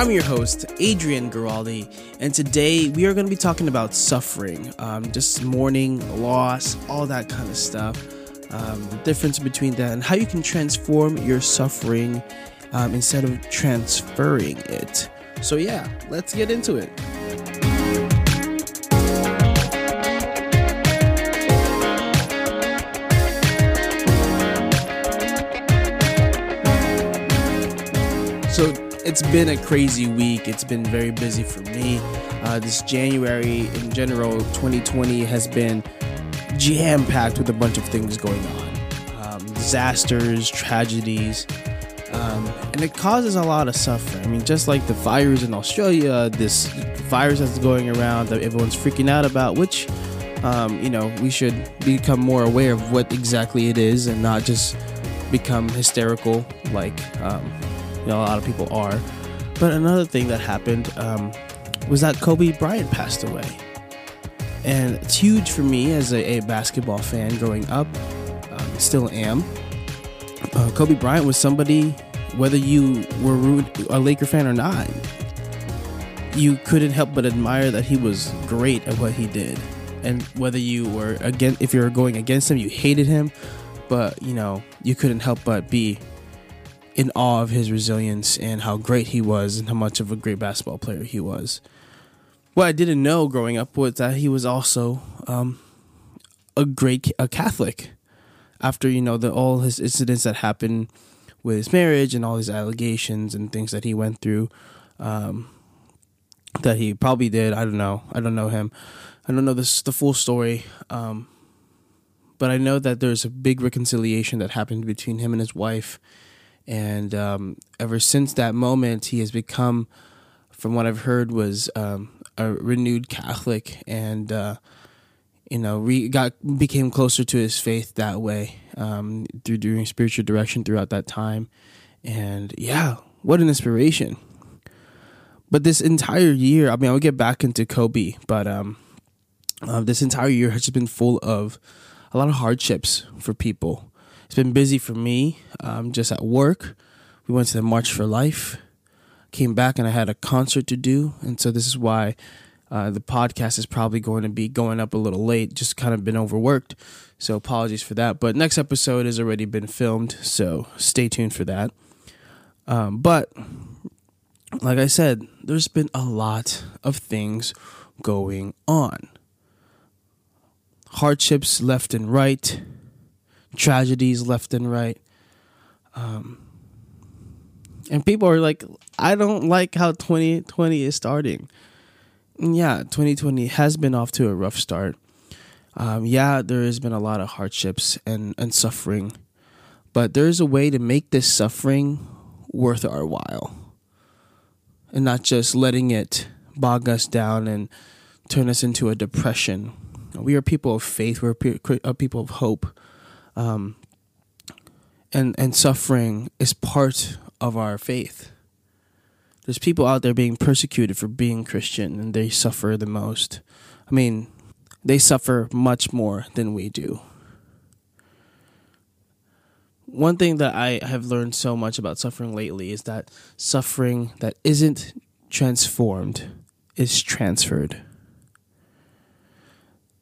I'm your host, Adrian Giraldi, and today we are going to be talking about suffering, um, just mourning, loss, all that kind of stuff, um, the difference between that, and how you can transform your suffering um, instead of transferring it. So, yeah, let's get into it. It's been a crazy week. It's been very busy for me. Uh, this January in general, 2020 has been jam packed with a bunch of things going on um, disasters, tragedies, um, and it causes a lot of suffering. I mean, just like the fires in Australia, this virus that's going around that everyone's freaking out about, which, um, you know, we should become more aware of what exactly it is and not just become hysterical like um, you know a lot of people are. But another thing that happened um, was that Kobe Bryant passed away, and it's huge for me as a, a basketball fan growing up. Um, still am. Uh, Kobe Bryant was somebody, whether you were a Laker fan or not, you couldn't help but admire that he was great at what he did. And whether you were again, if you were going against him, you hated him, but you know you couldn't help but be in awe of his resilience and how great he was and how much of a great basketball player he was. What I didn't know growing up was that he was also um, a great a Catholic. After you know the all his incidents that happened with his marriage and all his allegations and things that he went through, um, that he probably did. I don't know. I don't know him. I don't know this the full story. Um, but I know that there's a big reconciliation that happened between him and his wife and um, ever since that moment, he has become, from what I've heard, was um, a renewed Catholic, and uh, you know, re- got became closer to his faith that way um, through doing spiritual direction throughout that time. And yeah, what an inspiration! But this entire year, I mean, I'll get back into Kobe, but um, uh, this entire year has just been full of a lot of hardships for people it's been busy for me, um, just at work. We went to the March for Life, came back, and I had a concert to do. And so this is why uh, the podcast is probably going to be going up a little late, just kind of been overworked. So apologies for that. But next episode has already been filmed, so stay tuned for that. Um, but like I said, there's been a lot of things going on. Hardships left and right tragedies left and right. Um, and people are like, I don't like how 2020 is starting. And yeah, 2020 has been off to a rough start. Um, yeah, there has been a lot of hardships and, and suffering, but there is a way to make this suffering worth our while and not just letting it bog us down and turn us into a depression. We are people of faith, we're people of hope um, and and suffering is part of our faith. There's people out there being persecuted for being Christian, and they suffer the most. I mean, they suffer much more than we do. One thing that I have learned so much about suffering lately is that suffering that isn't transformed is transferred.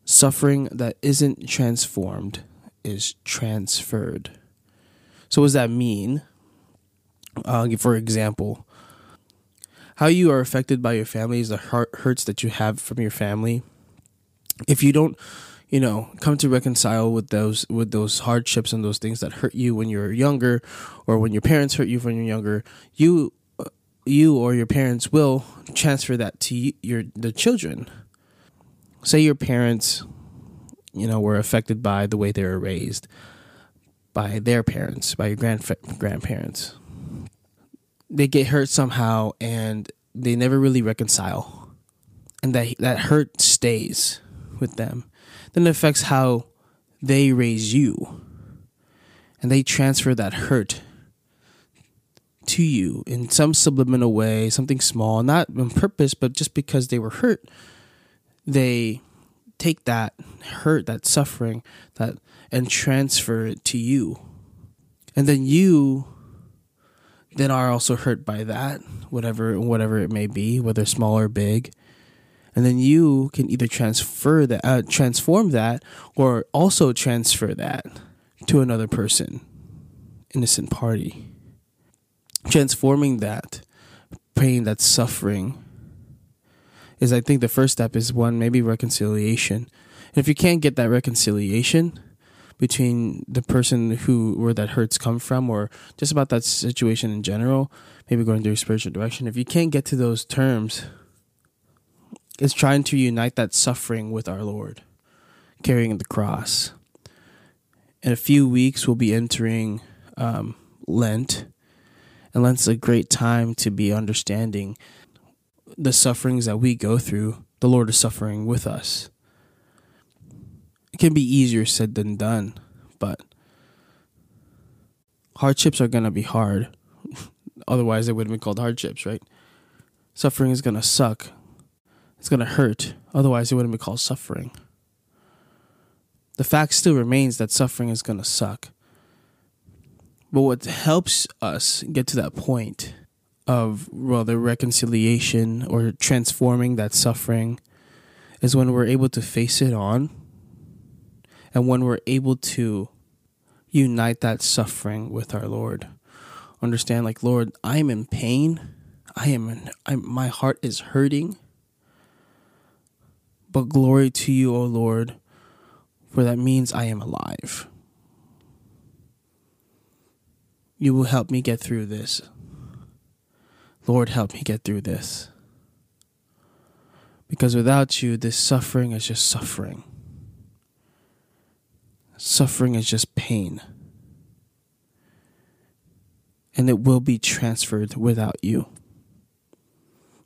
Suffering that isn't transformed is transferred. So, what does that mean? Uh, for example, how you are affected by your family is the hurts that you have from your family. If you don't, you know, come to reconcile with those with those hardships and those things that hurt you when you're younger, or when your parents hurt you when you're younger, you you or your parents will transfer that to your the children. Say your parents you know, were affected by the way they were raised by their parents, by your grand grandparents. They get hurt somehow and they never really reconcile. And that that hurt stays with them. Then it affects how they raise you. And they transfer that hurt to you in some subliminal way, something small, not on purpose, but just because they were hurt, they take that hurt, that suffering, that and transfer it to you. And then you that are also hurt by that, whatever whatever it may be, whether small or big. And then you can either transfer that, uh, transform that, or also transfer that to another person, innocent party. Transforming that pain, that suffering, is I think the first step is one maybe reconciliation. And if you can't get that reconciliation, between the person who where that hurts come from or just about that situation in general maybe going through spiritual direction if you can't get to those terms it's trying to unite that suffering with our lord carrying the cross in a few weeks we'll be entering um, lent and lent's a great time to be understanding the sufferings that we go through the lord is suffering with us it can be easier said than done, but hardships are going to be hard. Otherwise, it would have been called hardships, right? Suffering is going to suck. It's going to hurt. Otherwise, it wouldn't be called suffering. The fact still remains that suffering is going to suck. But what helps us get to that point of, well, the reconciliation or transforming that suffering is when we're able to face it on and when we're able to unite that suffering with our Lord, understand, like, Lord, I'm in pain. I am, in, I'm, my heart is hurting. But glory to you, O Lord, for that means I am alive. You will help me get through this. Lord, help me get through this. Because without you, this suffering is just suffering. Suffering is just pain. And it will be transferred without you.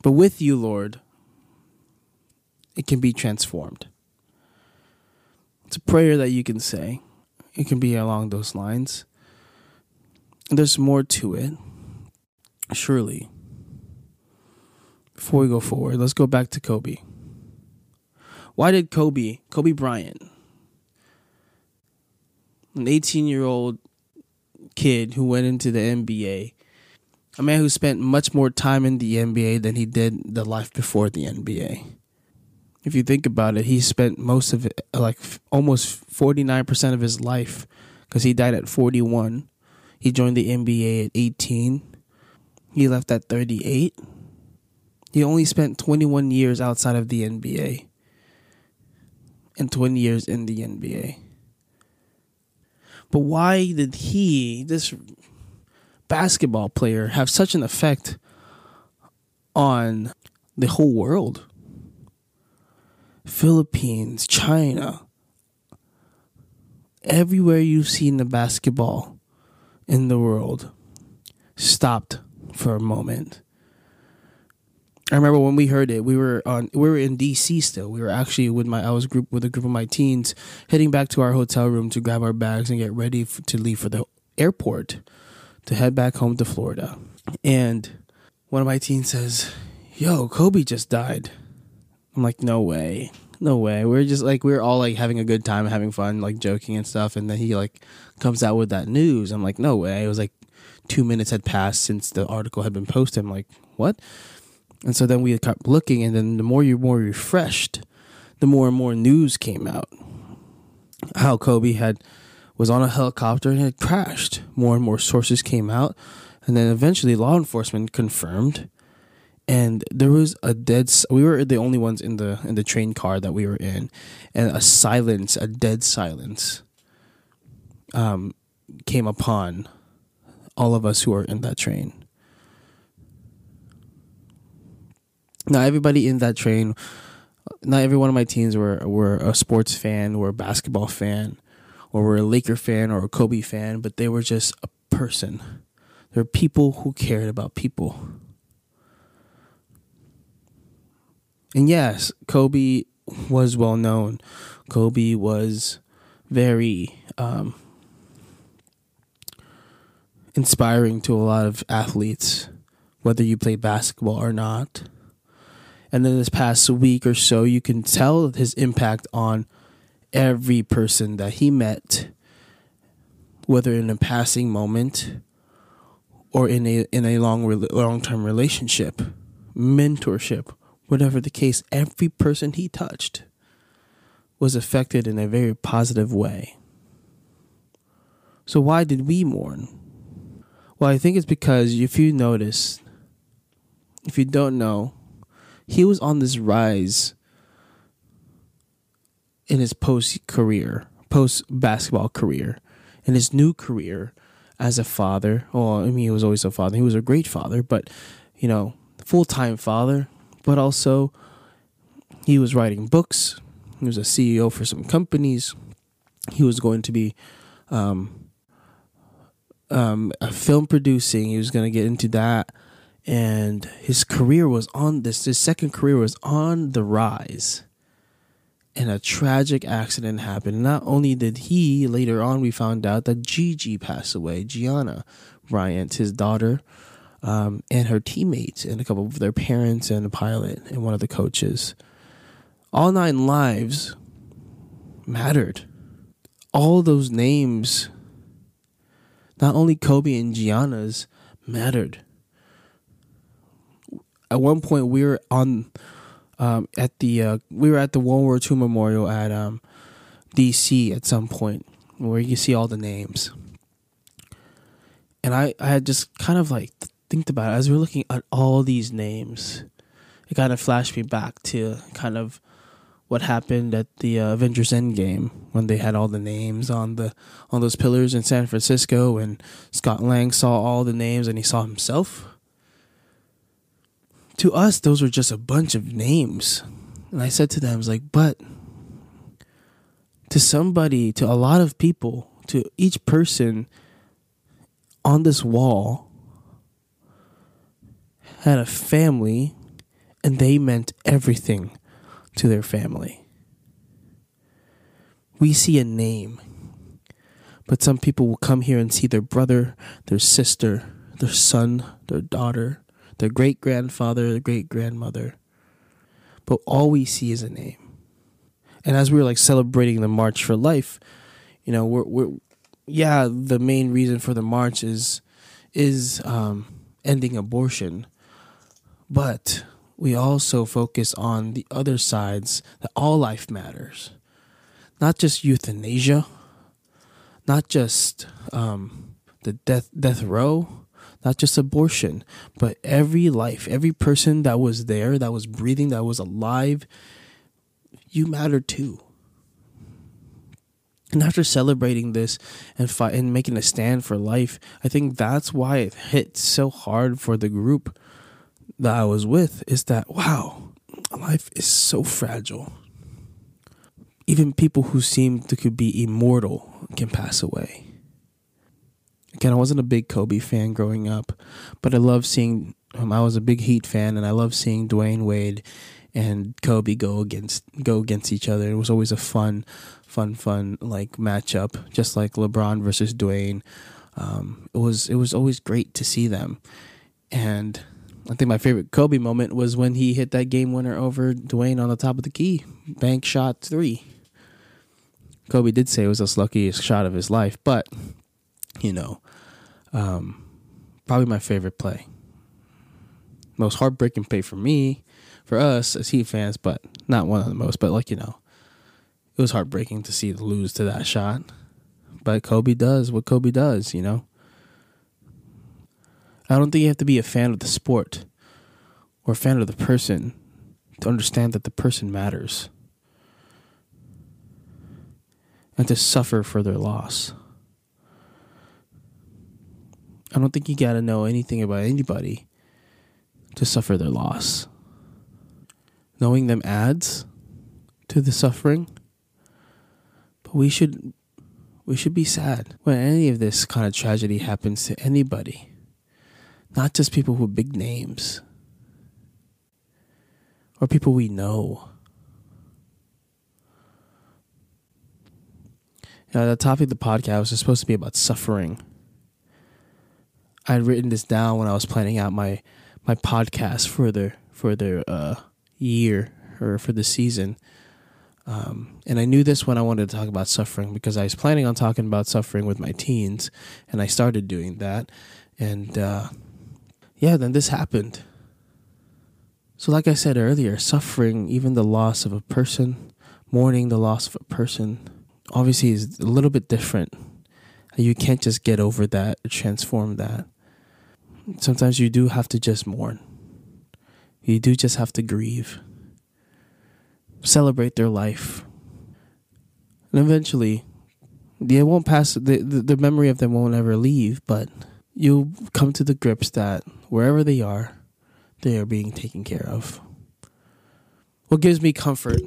But with you, Lord, it can be transformed. It's a prayer that you can say. It can be along those lines. And there's more to it, surely. Before we go forward, let's go back to Kobe. Why did Kobe, Kobe Bryant, an 18 year old kid who went into the NBA, a man who spent much more time in the NBA than he did the life before the NBA. If you think about it, he spent most of it, like almost 49% of his life, because he died at 41. He joined the NBA at 18. He left at 38. He only spent 21 years outside of the NBA and 20 years in the NBA. But why did he, this basketball player, have such an effect on the whole world? Philippines, China, everywhere you've seen the basketball in the world stopped for a moment I remember when we heard it, we were on we were in DC still. We were actually with my I was group with a group of my teens heading back to our hotel room to grab our bags and get ready f- to leave for the airport to head back home to Florida. And one of my teens says, "Yo, Kobe just died." I'm like, "No way." No way. We're just like we're all like having a good time, having fun, like joking and stuff, and then he like comes out with that news. I'm like, "No way." It was like 2 minutes had passed since the article had been posted. I'm like, "What?" And so then we kept looking, and then the more you're more refreshed, the more and more news came out. How Kobe had was on a helicopter and had crashed. More and more sources came out, and then eventually law enforcement confirmed. And there was a dead. We were the only ones in the in the train car that we were in, and a silence, a dead silence, um, came upon all of us who were in that train Now everybody in that train, not every one of my teens were were a sports fan, or a basketball fan, or were a Laker fan or a Kobe fan, but they were just a person. They were people who cared about people. And yes, Kobe was well known. Kobe was very um, inspiring to a lot of athletes, whether you play basketball or not. And then this past week or so, you can tell his impact on every person that he met, whether in a passing moment or in a in a long long term relationship, mentorship, whatever the case, every person he touched was affected in a very positive way. So why did we mourn? Well, I think it's because if you notice, if you don't know, he was on this rise in his post career, post basketball career, in his new career as a father. Well, I mean, he was always a father. He was a great father, but you know, full time father. But also, he was writing books. He was a CEO for some companies. He was going to be um, um, a film producing. He was going to get into that, and his career was on this. His second career was on the rise and a tragic accident happened. Not only did he, later on, we found out that Gigi passed away, Gianna Bryant, his daughter, um, and her teammates, and a couple of their parents, and a pilot, and one of the coaches. All nine lives mattered. All those names, not only Kobe and Gianna's, mattered. At one point, we were on um, at the uh, we were at the World War II Memorial at um, D.C. at some point where you see all the names, and I I had just kind of like think about it as we are looking at all these names. It kind of flashed me back to kind of what happened at the uh, Avengers Endgame when they had all the names on the on those pillars in San Francisco, and Scott Lang saw all the names and he saw himself to us, those were just a bunch of names. And I said to them, I was like, but to somebody, to a lot of people, to each person on this wall had a family and they meant everything to their family. We see a name, but some people will come here and see their brother, their sister, their son, their daughter, their great grandfather, their great grandmother. But all we see is a name. And as we were like celebrating the March for Life, you know, we're we're yeah, the main reason for the march is is um, ending abortion, but we also focus on the other sides that all life matters, not just euthanasia, not just um, the death death row, not just abortion, but every life, every person that was there, that was breathing, that was alive, you matter too. And after celebrating this and fight and making a stand for life, I think that's why it hit so hard for the group that I was with is that wow, life is so fragile. Even people who seem to could be immortal can pass away. Again, I wasn't a big Kobe fan growing up, but I love seeing. Um, I was a big Heat fan, and I love seeing Dwyane Wade and Kobe go against go against each other. It was always a fun, fun, fun like matchup, just like LeBron versus Dwyane. Um, it was it was always great to see them, and I think my favorite Kobe moment was when he hit that game winner over Dwyane on the top of the key, bank shot three. Kobe did say it was the luckiest shot of his life, but you know, um, probably my favorite play. Most heartbreaking play for me, for us as Heat fans, but not one of the most. But like you know, it was heartbreaking to see lose to that shot. But Kobe does what Kobe does, you know. I don't think you have to be a fan of the sport or a fan of the person to understand that the person matters and to suffer for their loss. I don't think you got to know anything about anybody to suffer their loss. Knowing them adds to the suffering, but we should we should be sad when any of this kind of tragedy happens to anybody. Not just people with big names or people we know. Know, the topic of the podcast is supposed to be about suffering I had written this down when I was planning out my my podcast for the for the uh, year or for the season. Um, and I knew this when I wanted to talk about suffering because I was planning on talking about suffering with my teens, and I started doing that. And uh, yeah, then this happened. So, like I said earlier, suffering, even the loss of a person, mourning the loss of a person, obviously is a little bit different. You can't just get over that transform that. Sometimes you do have to just mourn. You do just have to grieve. Celebrate their life. And eventually, they won't pass, the, the, the memory of them won't ever leave, but you'll come to the grips that wherever they are, they are being taken care of. What gives me comfort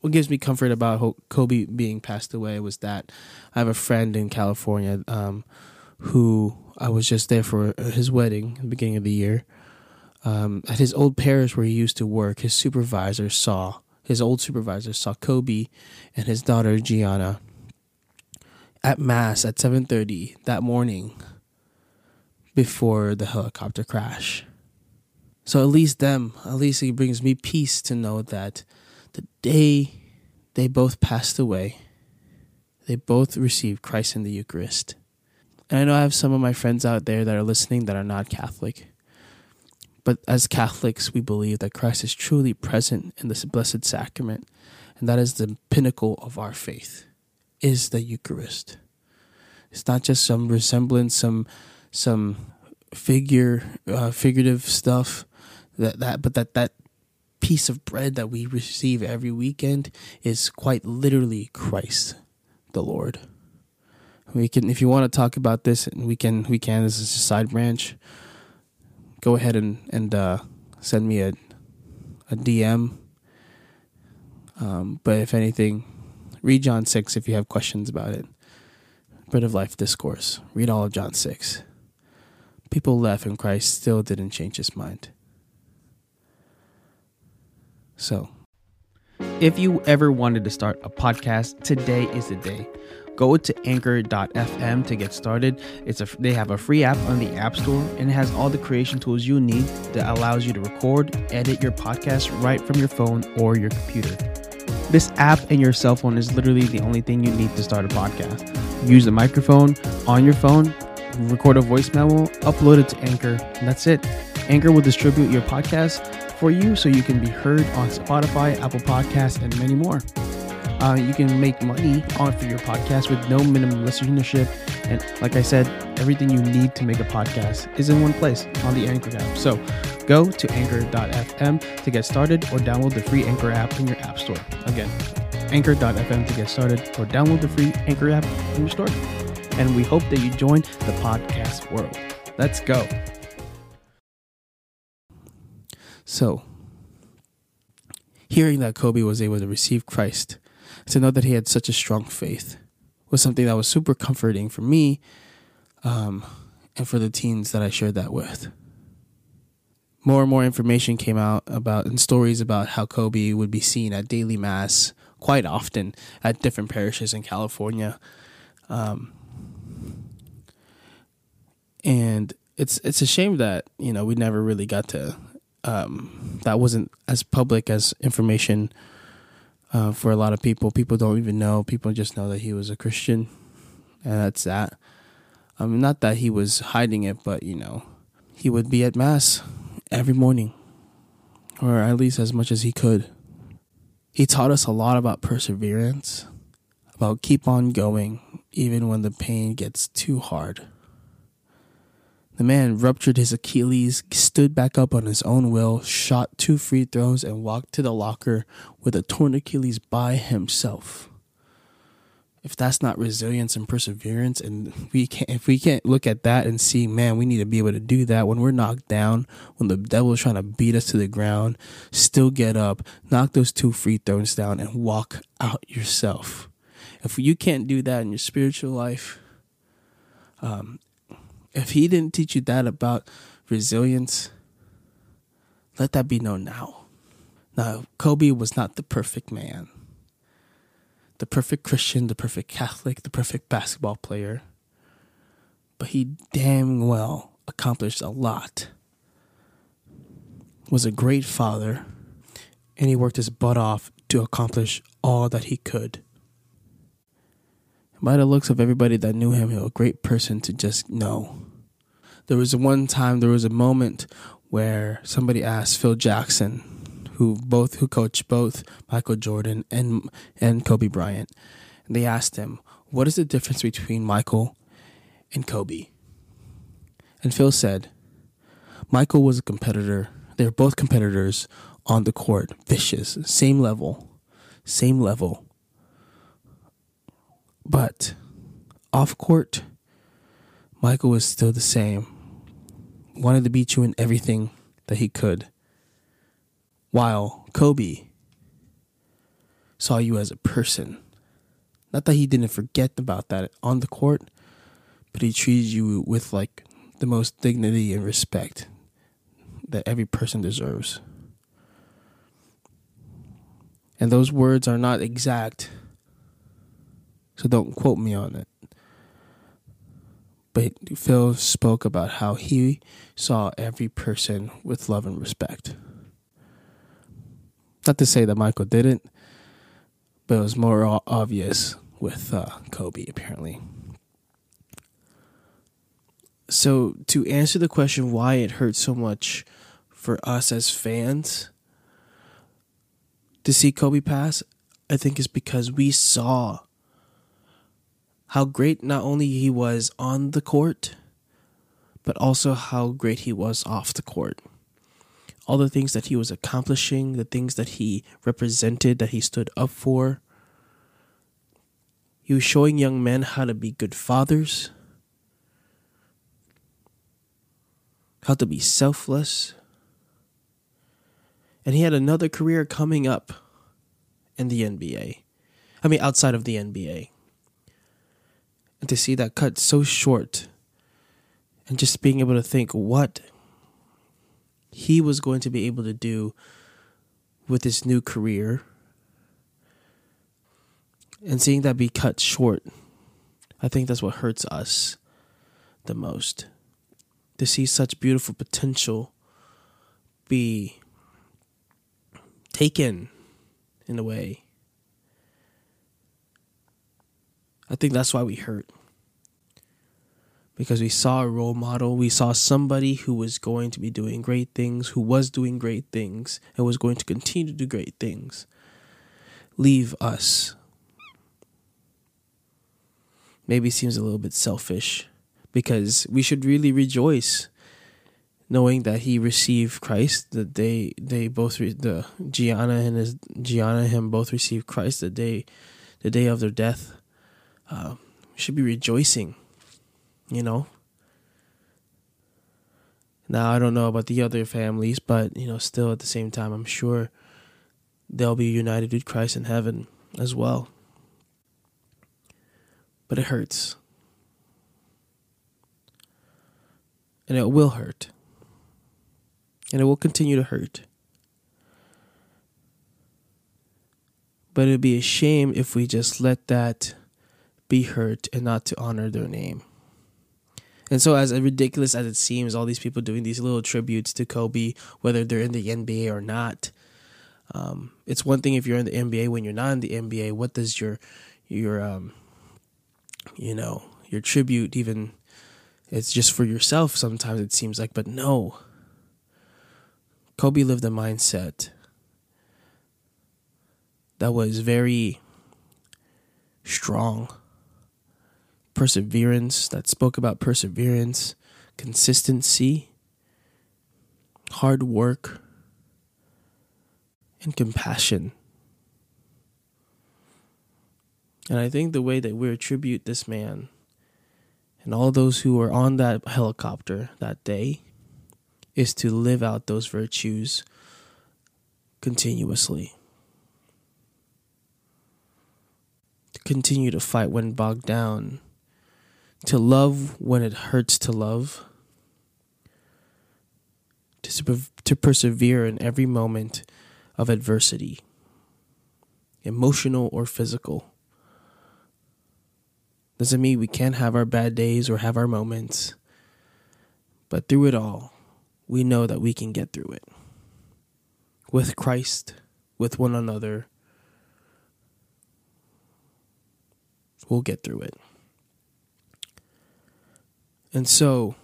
what gives me comfort about Kobe being passed away was that I have a friend in California um, who I was just there for his wedding at the beginning of the year. Um, at his old parish where he used to work, his supervisor saw his old supervisor saw Kobe and his daughter Gianna at mass at 7:30 that morning before the helicopter crash. So at least them, at least it brings me peace to know that the day they both passed away, they both received Christ in the Eucharist. And I know I have some of my friends out there that are listening that are not Catholic. But as Catholics, we believe that Christ is truly present in this blessed sacrament, and that is the pinnacle of our faith, is the Eucharist. It's not just some resemblance, some some figure, uh, figurative stuff that that, but that that piece of bread that we receive every weekend is quite literally Christ, the Lord. We can, if you want to talk about this, and we can, we can. This is a side branch. Go ahead and and uh, send me a a DM. Um, but if anything, read John six if you have questions about it. Bread of Life discourse. Read all of John six. People left, and Christ still didn't change his mind. So, if you ever wanted to start a podcast, today is the day. Go to anchor.fm to get started. It's a they have a free app on the App Store and it has all the creation tools you need that allows you to record, edit your podcast right from your phone or your computer. This app and your cell phone is literally the only thing you need to start a podcast. Use the microphone on your phone, record a voice memo, upload it to Anchor, and that's it. Anchor will distribute your podcast for you so you can be heard on Spotify, Apple Podcasts, and many more. Uh, you can make money on for your podcast with no minimum listenership. And like I said, everything you need to make a podcast is in one place on the Anchor app. So go to anchor.fm to get started or download the free Anchor app in your app store. Again, anchor.fm to get started or download the free Anchor app in your store. And we hope that you join the podcast world. Let's go. So, hearing that Kobe was able to receive Christ, to know that he had such a strong faith, was something that was super comforting for me um, and for the teens that I shared that with. More and more information came out about and stories about how Kobe would be seen at daily mass quite often at different parishes in California. Um, and it's it's a shame that you know we never really got to um, that wasn't as public as information uh, for a lot of people. People don't even know. People just know that he was a Christian, and that's that. Um, not that he was hiding it, but you know, he would be at mass every morning, or at least as much as he could. He taught us a lot about perseverance, about keep on going even when the pain gets too hard. The man ruptured his Achilles, stood back up on his own will, shot two free throws, and walked to the locker with a torn Achilles by himself. If that's not resilience and perseverance, and we can't, if we can't look at that and see, man, we need to be able to do that when we're knocked down, when the devil's trying to beat us to the ground, still get up, knock those two free throws down, and walk out yourself. If you can't do that in your spiritual life, um, if he didn't teach you that about resilience, let that be known now. Now, Kobe was not the perfect man, the perfect Christian, the perfect Catholic, the perfect basketball player, but he damn well accomplished a lot. Was a great father, and he worked his butt off to accomplish all that he could. By the looks of everybody that knew him, he was a great person to just know. There was one time, there was a moment where somebody asked Phil Jackson, who both who coached both Michael Jordan and and Kobe Bryant, and they asked him, "What is the difference between Michael and Kobe?" And Phil said, "Michael was a competitor. They were both competitors on the court, vicious, same level, same level. But off court, Michael was still the same. Wanted to beat you in everything that he could. While Kobe saw you as a person. Not that he didn't forget about that on the court, but he treated you with like the most dignity and respect that every person deserves. And those words are not exact, so don't quote me on it. But Phil spoke about how he saw every person with love and respect. Not to say that Michael didn't, but it was more obvious with uh, Kobe, apparently. So, to answer the question why it hurt so much for us as fans to see Kobe pass, I think is because we saw how great not only he was on the court, but also how great he was off the court. All the things that he was accomplishing, the things that he represented, that he stood up for. He was showing young men how to be good fathers, how to be selfless. And he had another career coming up in the NBA. I mean, outside of the NBA. And to see that cut so short and just being able to think what he was going to be able to do with his new career and seeing that be cut short, I think that's what hurts us the most. To see such beautiful potential be taken in a way. I think that's why we hurt. Because we saw a role model, we saw somebody who was going to be doing great things, who was doing great things, and was going to continue to do great things. Leave us. Maybe seems a little bit selfish because we should really rejoice knowing that he received Christ, that they they both re- the Gianna and his Gianna and him both received Christ the day the day of their death uh, should be rejoicing, you know. Now I don't know about the other families, but you know, still at the same time, I'm sure they'll be united with Christ in heaven as well. But it hurts. And it will hurt. And it will continue to hurt. But it'd be a shame if we just let that be hurt and not to honor their name. And so, as ridiculous as it seems, all these people doing these little tributes to Kobe, whether they're in the NBA or not, um, it's one thing if you're in the NBA. When you're not in the NBA, what does your your um, you know your tribute even? It's just for yourself. Sometimes it seems like, but no. Kobe lived a mindset that was very strong perseverance, that spoke about perseverance, consistency, hard work, and compassion. And I think the way that we attribute this man and all those who were on that helicopter that day is to live out those virtues continuously. To continue to fight when bogged down to love when it hurts to love, to, to persevere in every moment of adversity, emotional or physical. Doesn't mean we can't have our bad days or have our moments, but through it all, we know that we can get through it. With Christ, with one another, We'll get through it. And so,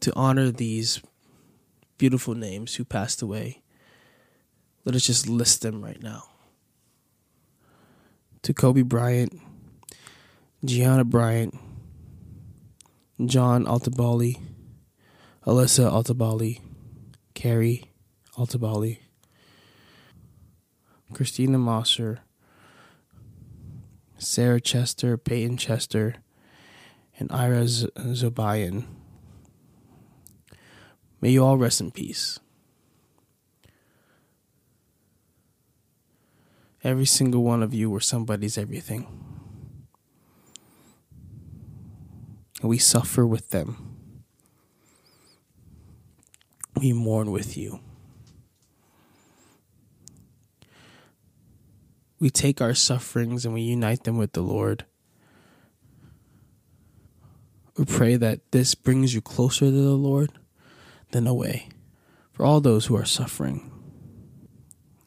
to honor these beautiful names who passed away, let us just list them right now. To Kobe Bryant, Gianna Bryant, John Altobelli, Alyssa Altobelli, Keri Altobelli, Christina Mauser, Sarah Chester, Payton Chester, and Ira Zobayan. May you all rest in peace. Every single one of you were somebody's everything. We suffer with them. We mourn with you. We take our sufferings and we unite them with the Lord. We pray that this brings you closer to the Lord than away. For all those who are suffering,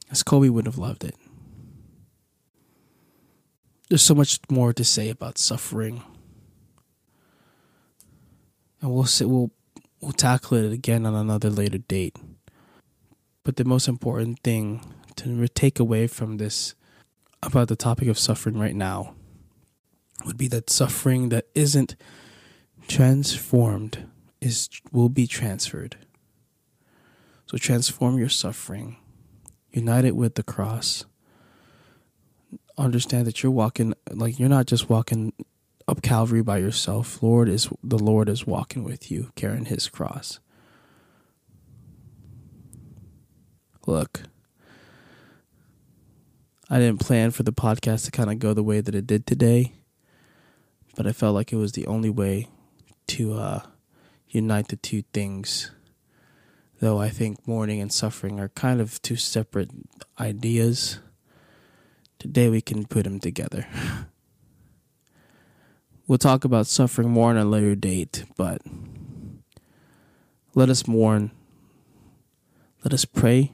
as Kobe would have loved it. There's so much more to say about suffering. And we'll say, we'll we'll tackle it again on another later date. But the most important thing to take away from this about the topic of suffering right now would be that suffering that isn't transformed is will be transferred. So transform your suffering, unite it with the cross. Understand that you're walking like you're not just walking up Calvary by yourself. Lord is the Lord is walking with you, carrying his cross. Look, I didn't plan for the podcast to kind of go the way that it did today, but I felt like it was the only way to uh, unite the two things. Though I think mourning and suffering are kind of two separate ideas, today we can put them together. we'll talk about suffering more on a later date, but let us mourn. Let us pray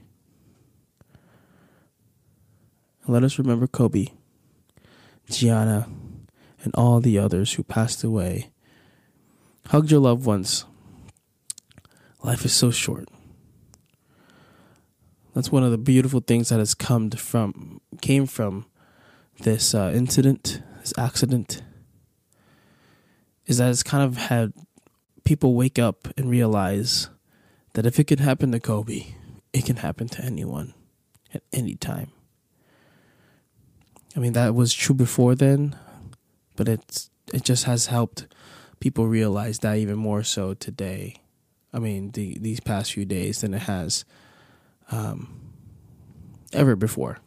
let us remember Kobe, Gianna, and all the others who passed away. Hug your loved ones. Life is so short. That's one of the beautiful things that has come from came from this uh, incident, this accident, is that it's kind of had people wake up and realize that if it can happen to Kobe, it can happen to anyone at any time. I mean, that was true before then, but it's it just has helped people realize that even more so today. I mean, the, these past few days than it has um, ever before.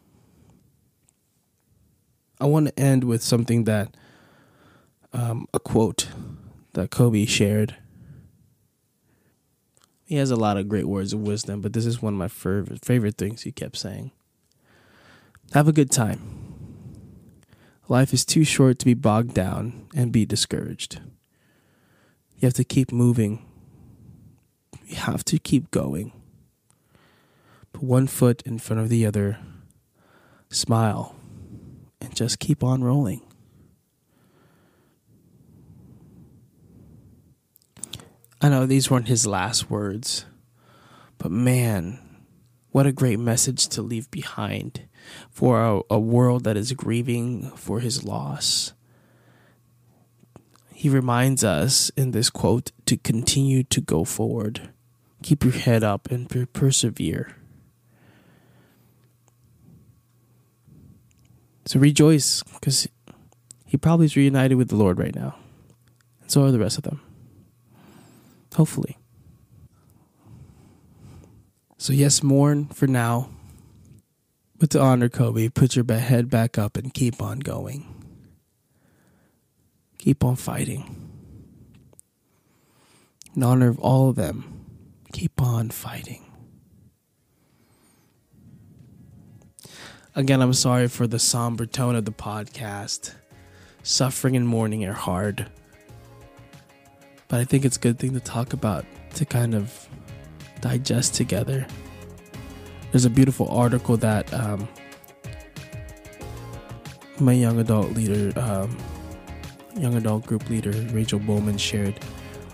I want to end with something that um, a quote that Kobe shared. He has a lot of great words of wisdom, but this is one of my favorite favorite things he kept saying. Have a good time. Life is too short to be bogged down and be discouraged. You have to keep moving. You have to keep going. Put one foot in front of the other. Smile and just keep on rolling. I know these weren't his last words, but man, what a great message to leave behind for a, a world that is grieving for his loss. He reminds us in this quote to continue to go forward, keep your head up, and persevere. So rejoice because he probably is reunited with the Lord right now. And so are the rest of them. Hopefully. So, yes, mourn for now. But to honor Kobe, put your head back up and keep on going. Keep on fighting. In honor of all of them, keep on fighting. Again, I'm sorry for the somber tone of the podcast. Suffering and mourning are hard. But I think it's a good thing to talk about to kind of digest together there's a beautiful article that um, my young adult leader, um, young adult group leader Rachel Bowman shared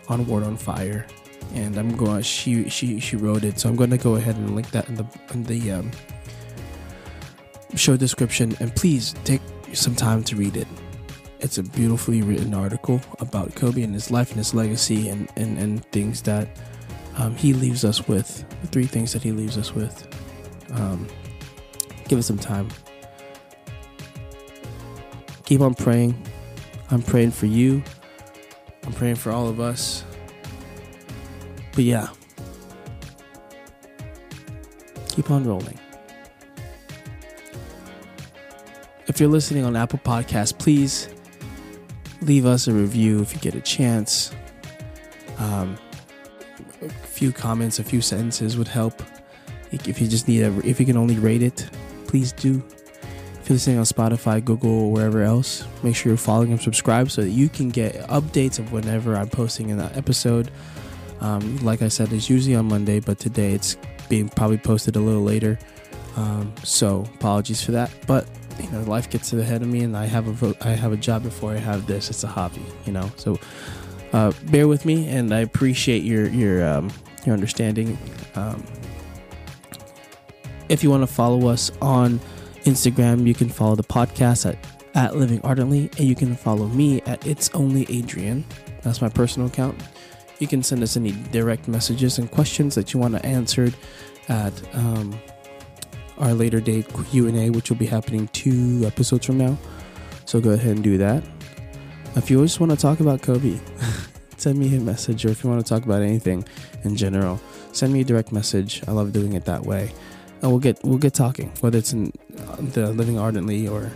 on Word on Fire, and I'm going. She she she wrote it, so I'm going to go ahead and link that in the in the um, show description, and please take some time to read it. It's a beautifully written article about Kobe and his life and his legacy, and and and things that um, he leaves us with. The three things that he leaves us with. Um, give it some time. Keep on praying. I'm praying for you. I'm praying for all of us. But yeah, keep on rolling. If you're listening on Apple Podcasts, please leave us a review if you get a chance. Um, a few comments, a few sentences would help. If you just need a, if you can only rate it, please do. If you're listening on Spotify, Google, or wherever else, make sure you're following and subscribe so that you can get updates of whenever I'm posting an episode. Um, like I said, it's usually on Monday, but today it's being probably posted a little later. Um, so apologies for that, but you know, life gets ahead of me, and I have a I have a job before I have this. It's a hobby, you know. So uh, bear with me, and I appreciate your your um, your understanding. Um, if you want to follow us on Instagram, you can follow the podcast at at Living Ardently, and you can follow me at It's Only Adrian. That's my personal account. You can send us any direct messages and questions that you want to answered at um, our later date Q&A, which will be happening two episodes from now. So go ahead and do that. If you just want to talk about Kobe, send me a message, or if you want to talk about anything in general, send me a direct message. I love doing it that way, and we'll get we'll get talking. Whether it's in the Living Ardently or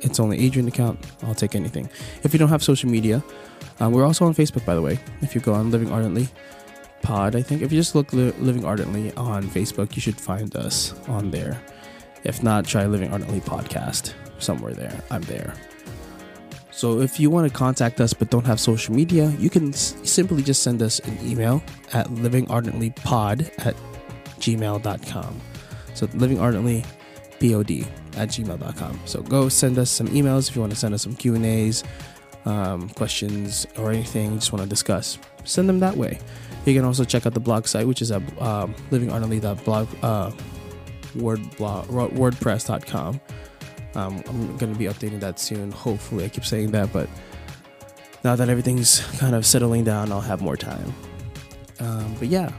it's only Adrian account, I'll take anything. If you don't have social media, uh, we're also on Facebook, by the way. If you go on Living Ardently, pod, I think. If you just look li- Living Ardently on Facebook, you should find us on there. If not, try Living Ardently podcast somewhere there. I'm there. So if you want to contact us but don't have social media, you can s- simply just send us an email at livingardentlypod at gmail.com. So livingardently pod at gmail.com. So go send us some emails if you want to send us some Q&As, um, questions, or anything you just want to discuss. Send them that way. You can also check out the blog site, which is at um, livingardently.blog, uh, word blog, wordpress.com. Um, I'm going to be updating that soon. Hopefully, I keep saying that, but now that everything's kind of settling down, I'll have more time. Um, but yeah,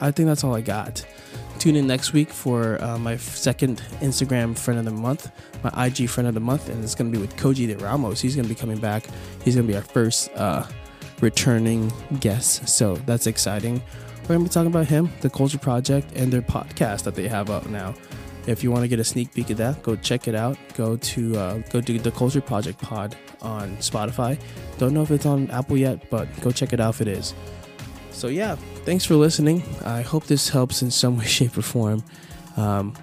I think that's all I got. Tune in next week for uh, my second Instagram friend of the month, my IG friend of the month, and it's going to be with Koji de Ramos. He's going to be coming back. He's going to be our first uh, returning guest, so that's exciting. We're going to be talking about him, the Culture Project, and their podcast that they have out now. If you want to get a sneak peek of that, go check it out. Go to uh, go to the Culture Project Pod on Spotify. Don't know if it's on Apple yet, but go check it out if it is. So yeah, thanks for listening. I hope this helps in some way, shape, or form. Um,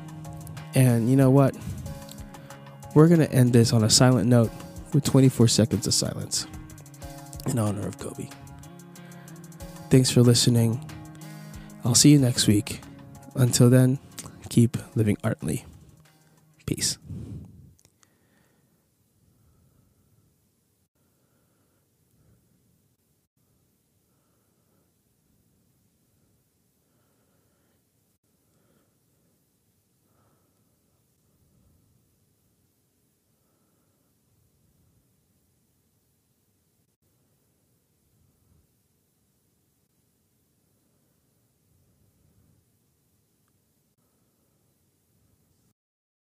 and you know what? We're gonna end this on a silent note with 24 seconds of silence in honor of Kobe. Thanks for listening. I'll see you next week. Until then, keep living artly. Peace.